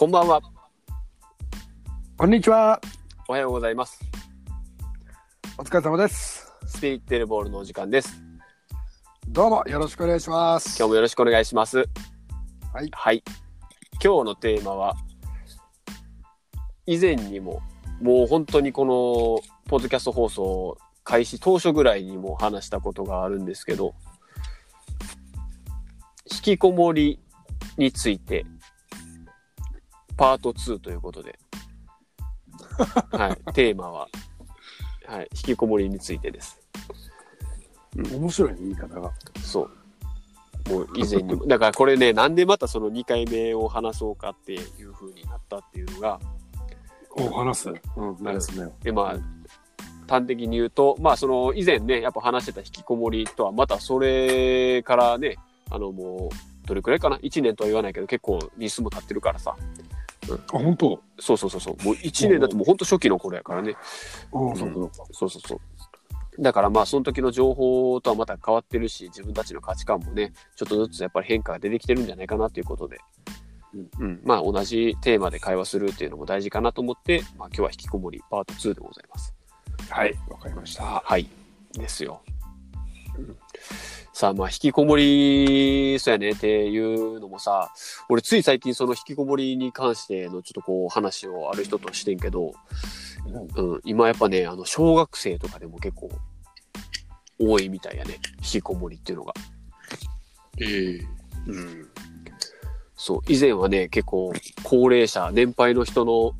こんばんは。こんにちは。おはようございます。お疲れ様です。スピリッテルボールのお時間です。どうもよろしくお願いします。今日もよろしくお願いします。はいはい。今日のテーマは、以前にも、もう本当にこの、ポッドキャスト放送開始当初ぐらいにも話したことがあるんですけど、引きこもりについて、パート2ということで、はい、テーマは、はい、引きこもりについてです。面白いね言い方が。そう。もう以前にも。だからこれね、なんでまたその2回目を話そうかっていう風になったっていうのが、お話す？うん、何ですね。で、まあ、端的に言うと、まあその以前ね、やっぱ話してた引きこもりとは、またそれからね、あのもう、どれくらいかな ?1 年とは言わないけど、結構日数も経ってるからさ。あ、本当？そうそうそうそう。もう1年だともうほんと初期の頃やからね。うん、んそうそうそう。だからまあその時の情報とはまた変わってるし自分たちの価値観もねちょっとずつやっぱり変化が出てきてるんじゃないかなということで、うんまあ同じテーマで会話するっていうのも大事かなと思って、まあ、今日は引きこもりパート2でございます。はい、わかりました。はいですよ。さあまあ引きこもりそうやねっていうのもさ俺つい最近その引きこもりに関してのちょっとこう話をある人としてんけど、うん、今やっぱねあの小学生とかでも結構多いみたいやね。引きこもりっていうのが。ええうん、そう以前はね結構高齢者年配の人の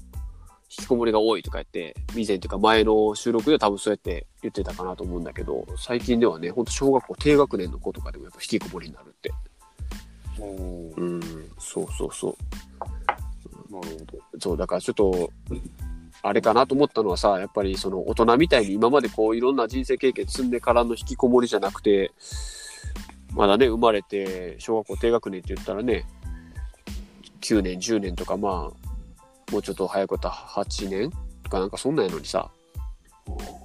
引きこもりが多いとか言って以前というか前の収録では多分そうやって言ってたかなと思うんだけど最近ではねほんと小学校低学年の子とかでもやっぱ引きこもりになるって。うん。そうそうそう。なるほど。そうだからちょっとあれかなと思ったのはさやっぱりその大人みたいに今までこういろんな人生経験積んでからの引きこもりじゃなくてまだね生まれて小学校低学年って言ったらね9年10年とかまあもうちょっと早くった8年とかなんかそんなんやのにさ。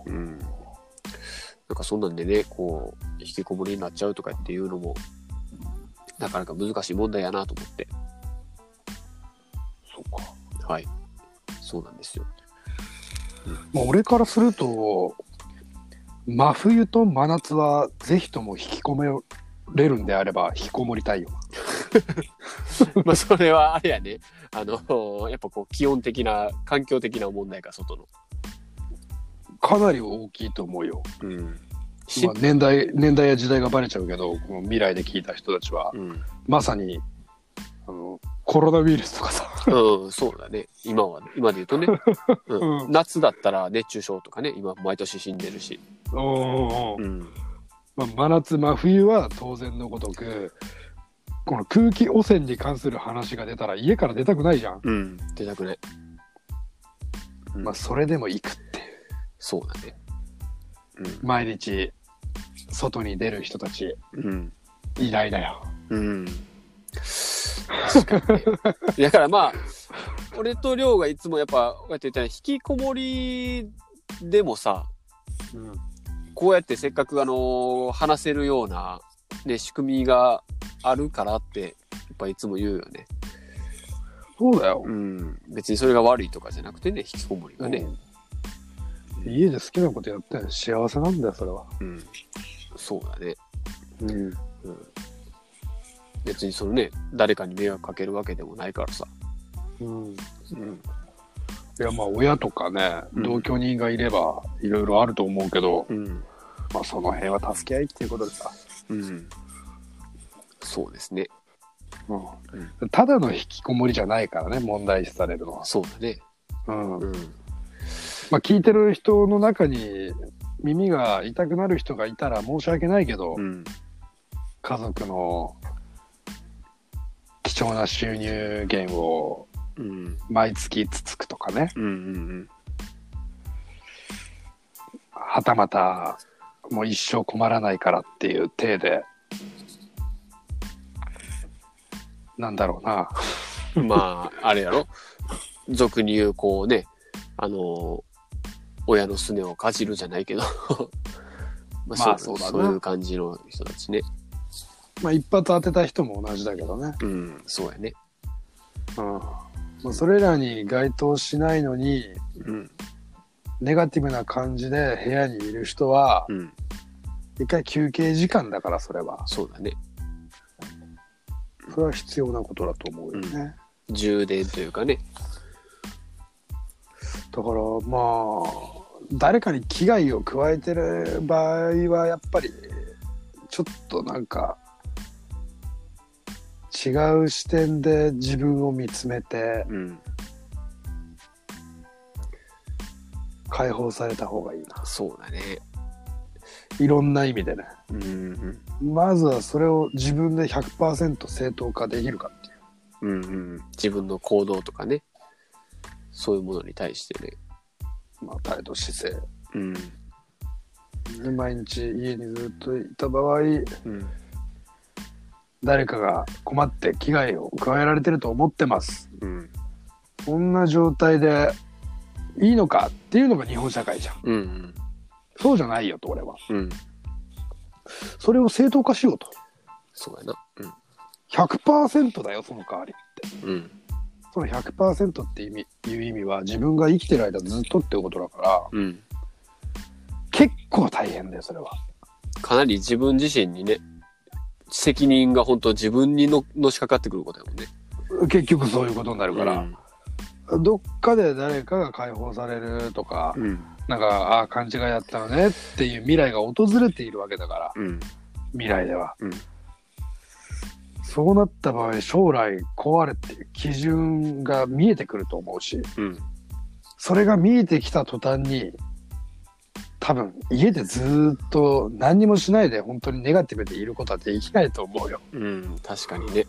うん。なんかそんなんでねこう引きこもりになっちゃうとかっていうのもなかなか難しい問題やなと思って。そうか。はい。そうなんですよ。まあ、俺からすると、真冬と真夏はぜひとも引き込めれるんであれば引きこもりたいよ。まあそれはあれやね。あの、やっぱこう気温的な、環境的な問題か、外の。かなり大きいと思うよ。うん。しまあ、年代、年代や時代がバレちゃうけど、この未来で聞いた人たちは、うん。まさに、あの、コロナウイルスとかさ、うん、そうだね。今は、今で言うとね、うんうん夏だったら熱中症とかね、今毎年死んでるし。おーうん。まあ、真夏、真冬は当然のごとく、この空気汚染に関する話が出たら家から出たくないじゃん。うん。出たくない。うんまあ、それでも行くっていう。そうだね。毎日、外に出る人たち、うん。うん。偉大だよ。うん。確かにね。だからまあ、俺と亮がいつもやっぱ、こうやって言ったら、引きこもりでもさ、うん。こうやってせっかくあの話せるような、ね、仕組みがあるからってやっぱいつも言うよね。そうだよ。うん。別にそれが悪いとかじゃなくてね、引きこもりがね。うん家で好きなことやって幸せなんだよ、それは。うん。そうだね。うん。別にそのね、誰かに迷惑かけるわけでもないからさ。うん。うん。いや、まあ、親とかね、うん同居人がいれば、いろいろあると思うけど、うん。まあ、その辺は助け合いっていうことでさ。うん。そうですね。うん。ただの引きこもりじゃないからね、問題視されるのは。そうだね。うん。うん。まあ、聞いてる人の中に、耳が痛くなる人がいたら申し訳ないけど、うん。家族の貴重な収入源をうん。毎月つつくとかね、うん。うん。はたまたもう一生困らないからっていう体で、なんだろうな。うん。まあ、あれやろ。俗に言う、こうね、あの、親のすねをかじるじゃないけど。ま まあそうそういう感じの人たちね。まあ一発当てた人も同じだけどね。うん、そうやね。うん。まあ、それらに該当しないのに、うん。ネガティブな感じで部屋にいる人は、うん。一回休憩時間だから、それは。そうだね。それは必要なことだと思うよね。充電というかね。だから、まあ、誰かに危害を加えてる場合は、やっぱり、ちょっとなんか、違う視点で自分を見つめてうん。解放された方がいいな。そうだね。いろんな意味でね。うん。まずはそれを自分で100%正当化できるかっていう。うん。うん。自分の行動とかね。そういうものに対してね。まあ、態度、姿勢。うん。で毎日家にずっといた場合、うん。誰かが困って危害を加えられてると思ってます。うん。そんな状態でいいのかっていうのが日本社会じゃん。うん。そうじゃないよと、俺は。うん。それを正当化しようと。そうやな。うん。100%だよ、その代わりって。うん。その100%って意味いう意味は自分が生きてる間ずっとってことだから、うん。結構大変だよ、それは。かなり自分自身にね、責任が本当自分にののしかかってくることやもんね。結局そういうことになるから、うん。どっかで誰かが解放されるとか、うん。なんか、ああ、勘違いやったのねっていう未来が訪れているわけだから、うん。未来では。うんそうなった場合、将来壊れて基準が見えてくると思うし、うん。それが見えてきた途端に、多分家でずーっと何にもしないで本当にネガティブでいることはできないと思うよ。うん。確かにね。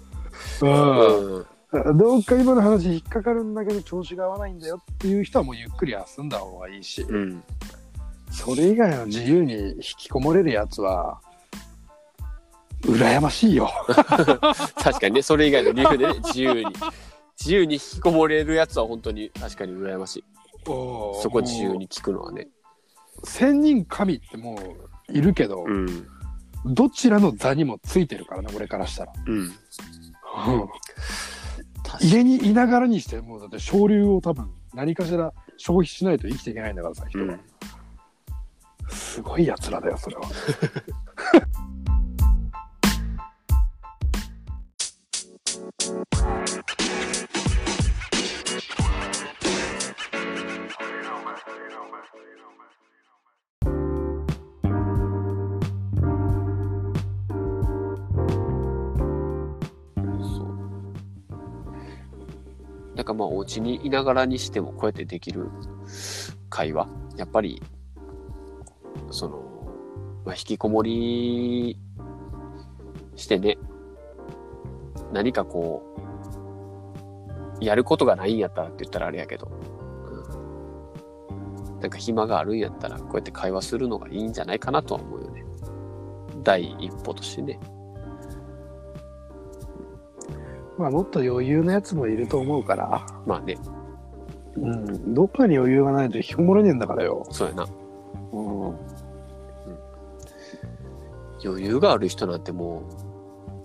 うんうん。どっか今の話引っかかるんだけど調子が合わないんだよっていう人はもうゆっくり休んだ方がいいし、うん。それ以外の自由に引きこもれるやつは、羨ましいよ。確かにね、それ以外の理由でね、自由に。自由に引きこもれるやつは本当に確かに羨ましい。そそこ自由に聞くのはね。千人神ってもういるけど、うん。どちらの座にもついてるからね、俺からしたら。うん。確かに。家にいながらにして、もうだって昇竜を多分何かしら消費しないと生きていけないんだからさ、人が。うん。すごい奴らだよ、それは。あお家にいながらにしてもこうやってできる会話。やっぱりその、まあ、引きこもりしてね何かこうやることがないんやったらって言ったらあれやけど、うん、なんか暇があるんやったらこうやって会話するのがいいんじゃないかなとは思うよね。第一歩としてね。まあ、もっと余裕なやつもいると思うから、まあね。うん、どっかに余裕がないと引きこもれねえんだからよ。そうやな。うん、余裕がある人なんても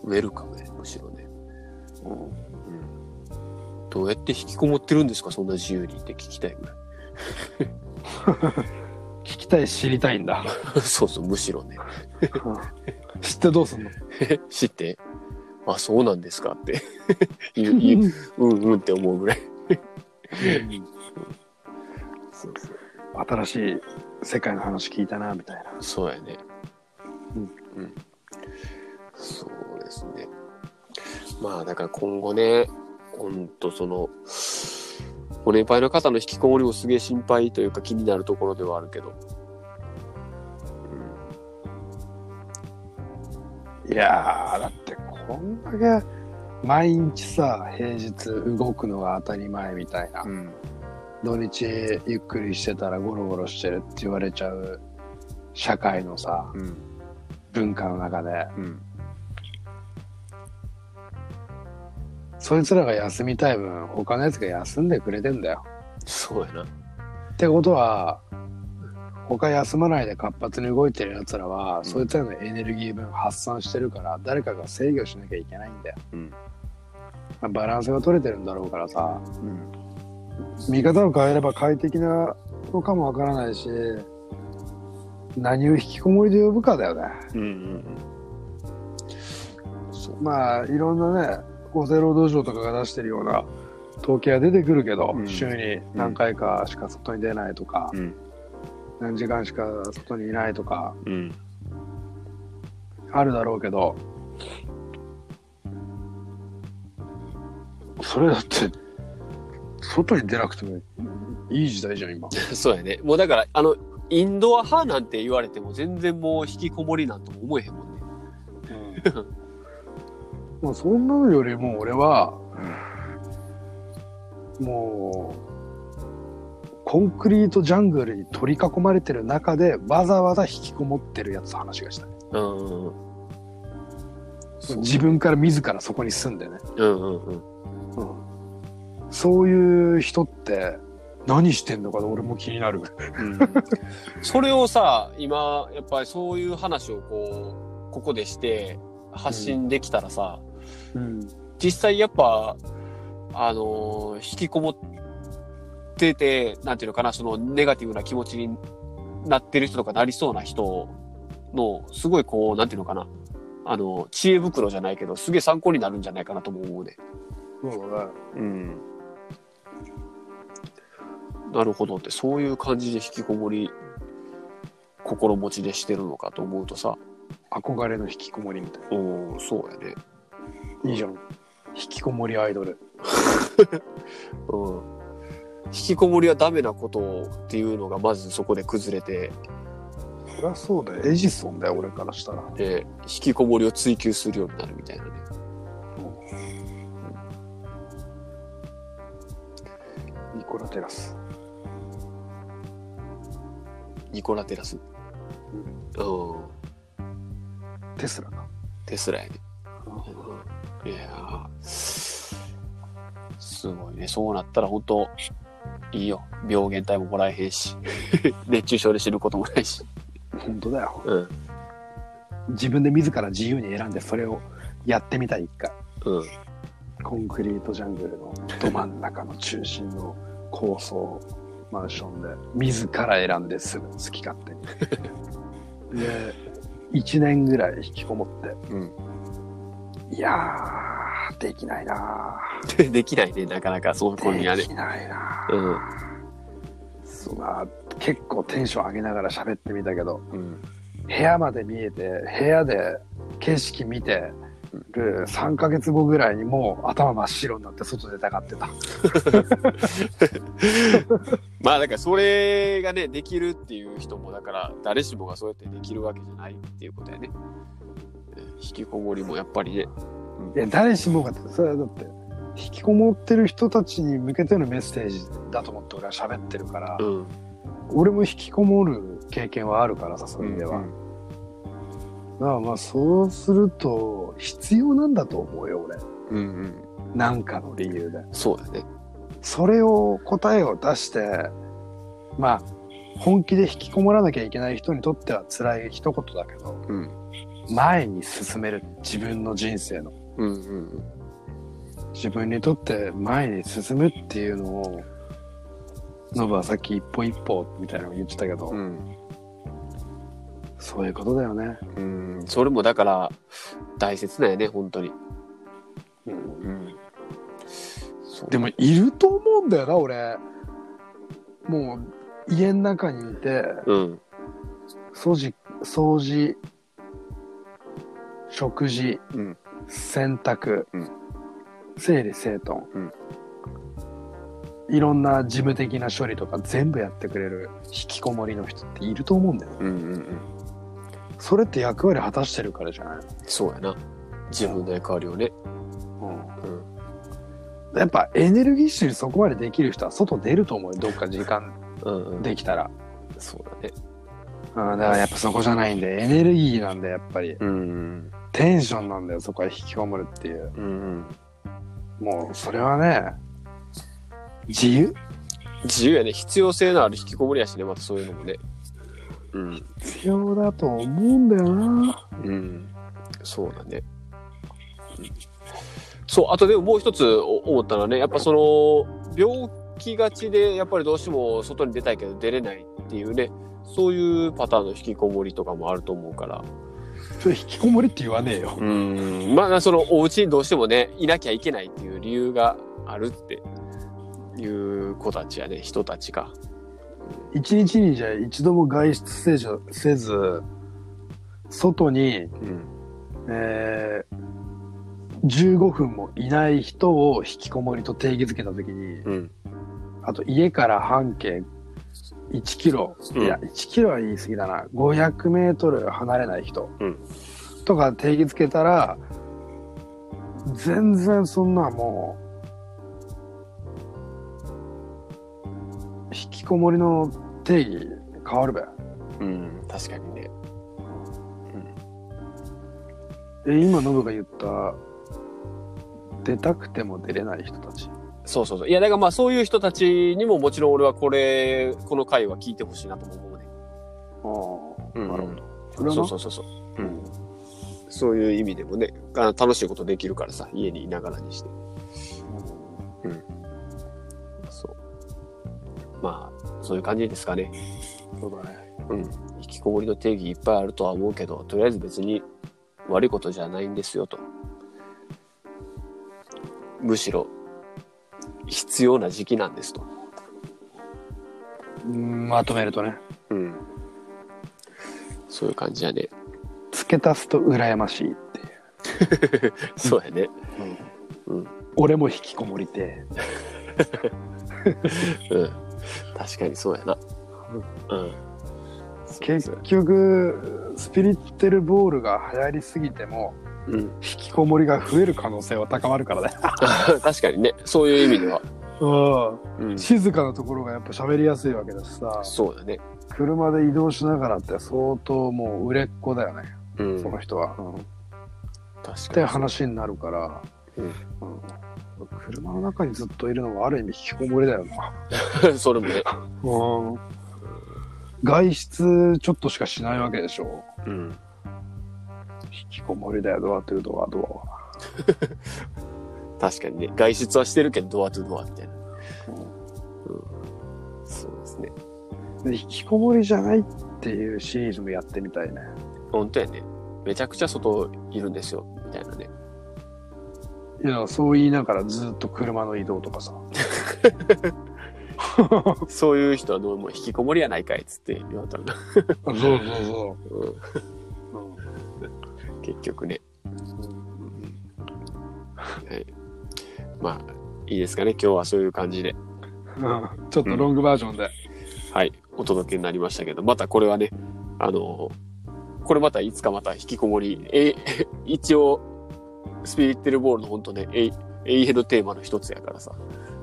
うウェルカムねむしろね、うん。うん、どうやって引きこもってるんですかそんな自由にって聞きたいぐら 聞きたい、知りたいんだ。い そうそうむしろね。う ん知ってどうすんの？知ってあそうなんですか？って。言う言ううんうんって思うぐらい。そうそう。新しい世界の話聞いたな、みたいな。そうやね。うんうん。そうですね。まあだから今後ねほんとそのご年配の方の引きこもりもすげえ心配というか気になるところではあるけど、いやー、だってこんだけ毎日さ、平日動くのが当たり前みたいな。うん。土日ゆっくりしてたらゴロゴロしてるって言われちゃう社会のさ、うん。文化の中で、うん。そいつらが休みたい分、他のやつが休んでくれてんだよ。そうやな。ってことは、他休まないで活発に動いてるやつらは、んそいつらのエネルギー分発散してるから、誰かが制御しなきゃいけないんだよ。うんまあバランスが取れてるんだろうからさ、うん。見方を変えれば快適なのかもわからないし、何を引きこもりで呼ぶかだよね。うんうんうん。まあ、いろんなね、厚生労働省とかが出してるような統計は出てくるけど、うん週に何回かしか外に出ないとか、うん。何時間しか外にいないとか、うん。あるだろうけど、それだって、外に出なくてもいい時代じゃん、今。そうやね。もうだから、あの、インドア派なんて言われても全然もう引きこもりなんとも思えへんもんね。もう そんなのよりも俺は、もう、コンクリートジャングルに取り囲まれてる中でわざわざ引きこもってるやつと話がしたい。うんうん。そう自分から自らそこに住んでね。うんうんうん。そういう人って何してんのか俺も気になる。うんそれをさ、今、やっぱりそういう話をこう、ここでして発信できたらさ、うん。実際やっぱ、あのー引きこもってて、なんていうのかな、そのネガティブな気持ちになってる人とかなりそうな人の、すごいこう、なんていうのかな、あの、知恵袋じゃないけど、すげえ参考になるんじゃないかなとも思うね。そうだね。うん。なるほどって、そういう感じで引きこもり、心持ちでしてるのかと思うとさ、憧れの引きこもりみたいおおそうやね。な。いいじゃん。引きこもりアイドル。うん。引きこもりはダメなことっていうのがまずそこで崩れて、そりゃそうだよ。エジソンだよ、俺からしたら。で、引きこもりを追求するようになるみたいなね。ニコラテラス。ニコラテラス？うん。テスラか。テスラやね。いやーすごいね。そうなったら本当いいよ。病原体ももらえへんし。熱中症で死ぬこともないし。本当だよ。うん。自分で自ら自由に選んでそれをやってみたい、一回。うん。コンクリートジャングルのど真ん中の中心の高層マンションで自ら選んで住む好き勝手に。で、1年ぐらい引きこもって、うん。いやー、できないな できないね。なかなかそー。こにはねで。きないなうん。ー。まあ、結構テンション上げながら喋ってみたけど、うん。部屋まで見えて、部屋で景色見てる3ヶ月後ぐらいにもう頭真っ白になって外出たがってた。まあだからそれがね、できるっていう人も、だから誰しもがそうやってできるわけじゃないっていうことやね。うん引きこもりもやっぱりね。いや、誰しもがって、それはだって、引きこもってる人たちに向けてのメッセージだと思って俺は喋ってるから、うん。俺も引きこもる経験はあるからさ、そういう意味では。うんだからまあ、そうすると、必要なんだと思うよ、俺。うんうん。なんかの理由で。そうだね。それを答えを出して、まあ、本気で引きこもらなきゃいけない人にとっては辛い一言だけど、うん。前に進める自分の人生のうんうん自分にとって前に進むっていうのをノブはさっき一歩一歩みたいなの言ってたけど、うん。そういうことだよね、うん。うん。それもだから、大切なんやね、本当に。うんうん。でもいると思うんだよな俺もう家の中にいてうん。掃除掃除食事うん。洗濯、うん整理整頓、うんいろんな事務的な処理とか全部やってくれる引きこもりの人っていると思うんだようんうんうん。それって役割果たしてるからじゃない、そうやな。自分の役割をね。うんうん。やっぱエネルギッシュにそこまでできる人は外出ると思うよどっか時間うんうん。できたら、そうだね。うん、だからやっぱそこじゃないんでエネルギーなんでやっぱりうん。テンションなんだよそこは引きこもるっていううんうん。もうそれはね自由？自由やね。必要性のある引きこもりやしね、またそういうのもね。うん。必要だと思うんだよなうん。そうだね。うんそう、あとでももう一つお思ったのはね、やっぱその、病気がちで、やっぱりどうしても外に出たいけど出れないっていうね、そういうパターンの引きこもりとかもあると思うから。それ引きこもりって言わねえよ。うん。まあ、その、お家にどうしてもね、いなきゃいけないっていう理由があるっていう子たちやね、人たちが。一日にじゃあ一度も外出せず、せず外に、うん。えー、15分もいない人を引きこもりと定義づけたときに、うん。あと家から半径1キロ、うんいや、1キロは言い過ぎだな、500メートル離れない人うんとか定義づけたら、全然そんなもう、引きこもりの定義変わるべ。うん。確かにね。え、今、ノブが言った、出たくても出れない人たち。そうそうそう。いや、だからまあそういう人たちにももちろん俺はこれ、この回は聞いてほしいなとも思うね。ああ、うんなるほど。それはなそうそうそうそう。うん。そういう意味でもね、あ楽しいことできるからさ、家にいながらにして。そう。まあ、そういう感じですかね。そうだね。うん。引きこもりの定義いっぱいあるとは思うけど、とりあえず別に悪いことじゃないんですよと。むしろ、必要な時期なんですと。うんまとめるとね、うん。そういう感じやね。付け足すと羨ましいっていう。そうやね。俺も引きこもりて。うん。確かにそうやな。うん。結局、スピリッテルボールが流行りすぎても、うん。引きこもりが増える可能性は高まるからね。確かにね、そういう意味では。う。うんん。静かなところがやっぱ喋りやすいわけだしさ、そうだね。車で移動しながらって相当もう売れっ子だよね、うん。その人は。うん、っ確かに。て話になるから、うんうん車の中にずっといるのはある意味引きこもりだよな。それもね。うん外出ちょっとしかしないわけでしょ。うん。引きこもりだよ、ドアトゥドア、ドアは。確かにね。外出はしてるけど、ドアトゥドアみたいな。うんうん。そうですね。で引きこもりじゃないっていうシリーズもやってみたいね。本当やね。めちゃくちゃ外いるんですよ。みたいなね。いや、そう言いながらずっと車の移動とかさ。そういう人はどうも引きこもりやないかいっつって言われたらな。そうそうそう。うん。うん結局ね。はい。まあ、いいですかね。今日はそういう感じで。う んちょっとロングバージョンで。はい、お届けになりましたけど、またこれはね、あのこれまたいつかまた引きこもり、え、一応、スピリッテルボールの本当ね、え永遠のテーマの一つやからさ、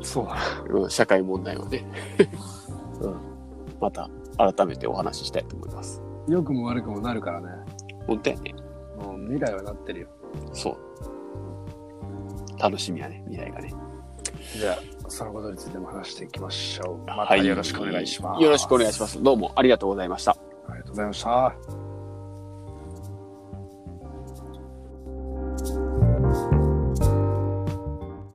そうだ。うん社会問題はね、うん、また改めてお話ししたいと思います。良くも悪くもなるからね。本当やね。うん未来はなってるよ。そう。楽しみやね、未来がね。じゃあ、そのことについても話していきましょう。またはいよろしくお願いします。よろしくお願いします。どうもありがとうございました。ありがとうございました。